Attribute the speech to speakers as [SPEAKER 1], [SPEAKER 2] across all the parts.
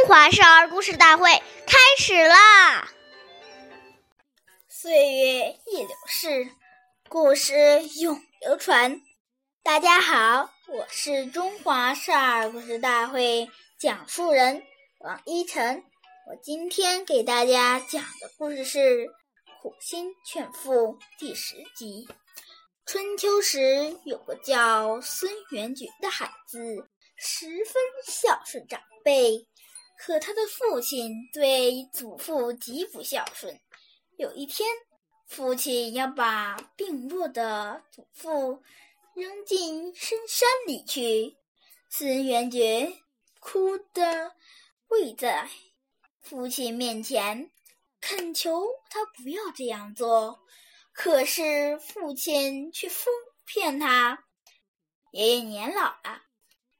[SPEAKER 1] 中华少儿故事大会开始啦！
[SPEAKER 2] 岁月易流逝，故事永流传。大家好，我是中华少儿故事大会讲述人王一晨。我今天给大家讲的故事是《苦心劝父》第十集。春秋时，有个叫孙元觉的孩子，十分孝顺长辈。可他的父亲对祖父极不孝顺。有一天，父亲要把病弱的祖父扔进深山里去，孙元觉哭得跪在父亲面前，恳求他不要这样做。可是父亲却疯骗他：“爷爷年老了，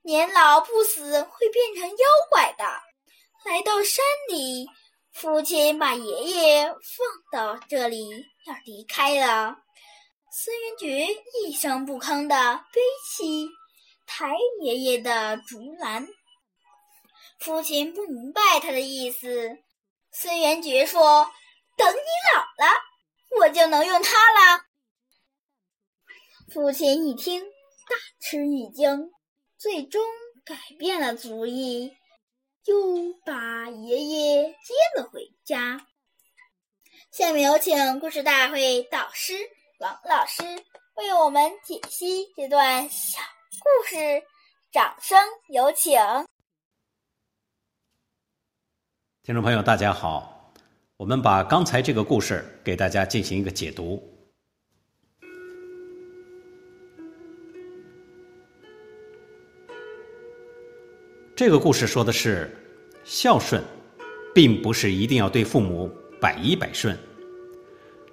[SPEAKER 2] 年老不死会变成妖怪的。”来到山里，父亲把爷爷放到这里，要离开了。孙元觉一声不吭地背起抬爷爷的竹篮。父亲不明白他的意思。孙元觉说：“等你老了，我就能用它了。”父亲一听，大吃一惊，最终改变了主意。又把爷爷接了回家。下面有请故事大会导师王老师为我们解析这段小故事，掌声有请。
[SPEAKER 3] 听众朋友，大家好，我们把刚才这个故事给大家进行一个解读。这个故事说的是，孝顺，并不是一定要对父母百依百顺。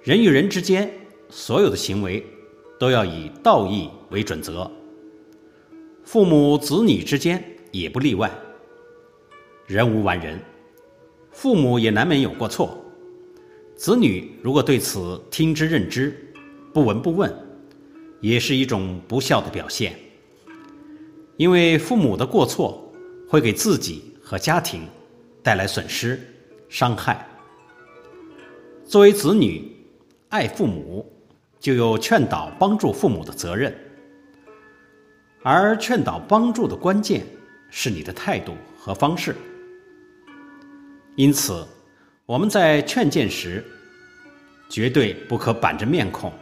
[SPEAKER 3] 人与人之间，所有的行为都要以道义为准则。父母子女之间也不例外。人无完人，父母也难免有过错。子女如果对此听之任之，不闻不问，也是一种不孝的表现。因为父母的过错。会给自己和家庭带来损失、伤害。作为子女，爱父母就有劝导、帮助父母的责任。而劝导、帮助的关键是你的态度和方式。因此，我们在劝谏时，绝对不可板着面孔，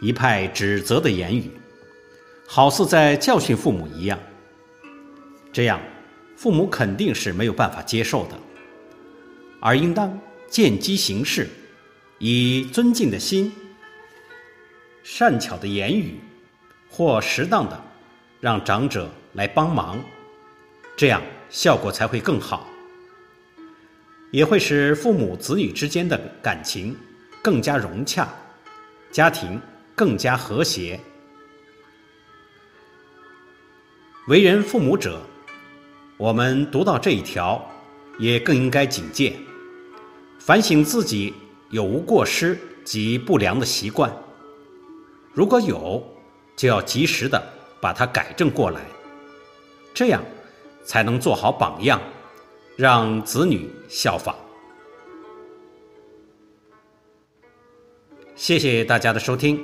[SPEAKER 3] 一派指责的言语，好似在教训父母一样。这样。父母肯定是没有办法接受的，而应当见机行事，以尊敬的心、善巧的言语，或适当的让长者来帮忙，这样效果才会更好，也会使父母子女之间的感情更加融洽，家庭更加和谐。为人父母者。我们读到这一条，也更应该警戒，反省自己有无过失及不良的习惯。如果有，就要及时的把它改正过来，这样才能做好榜样，让子女效仿。谢谢大家的收听，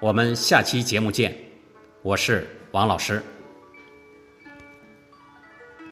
[SPEAKER 3] 我们下期节目见，我是王老师。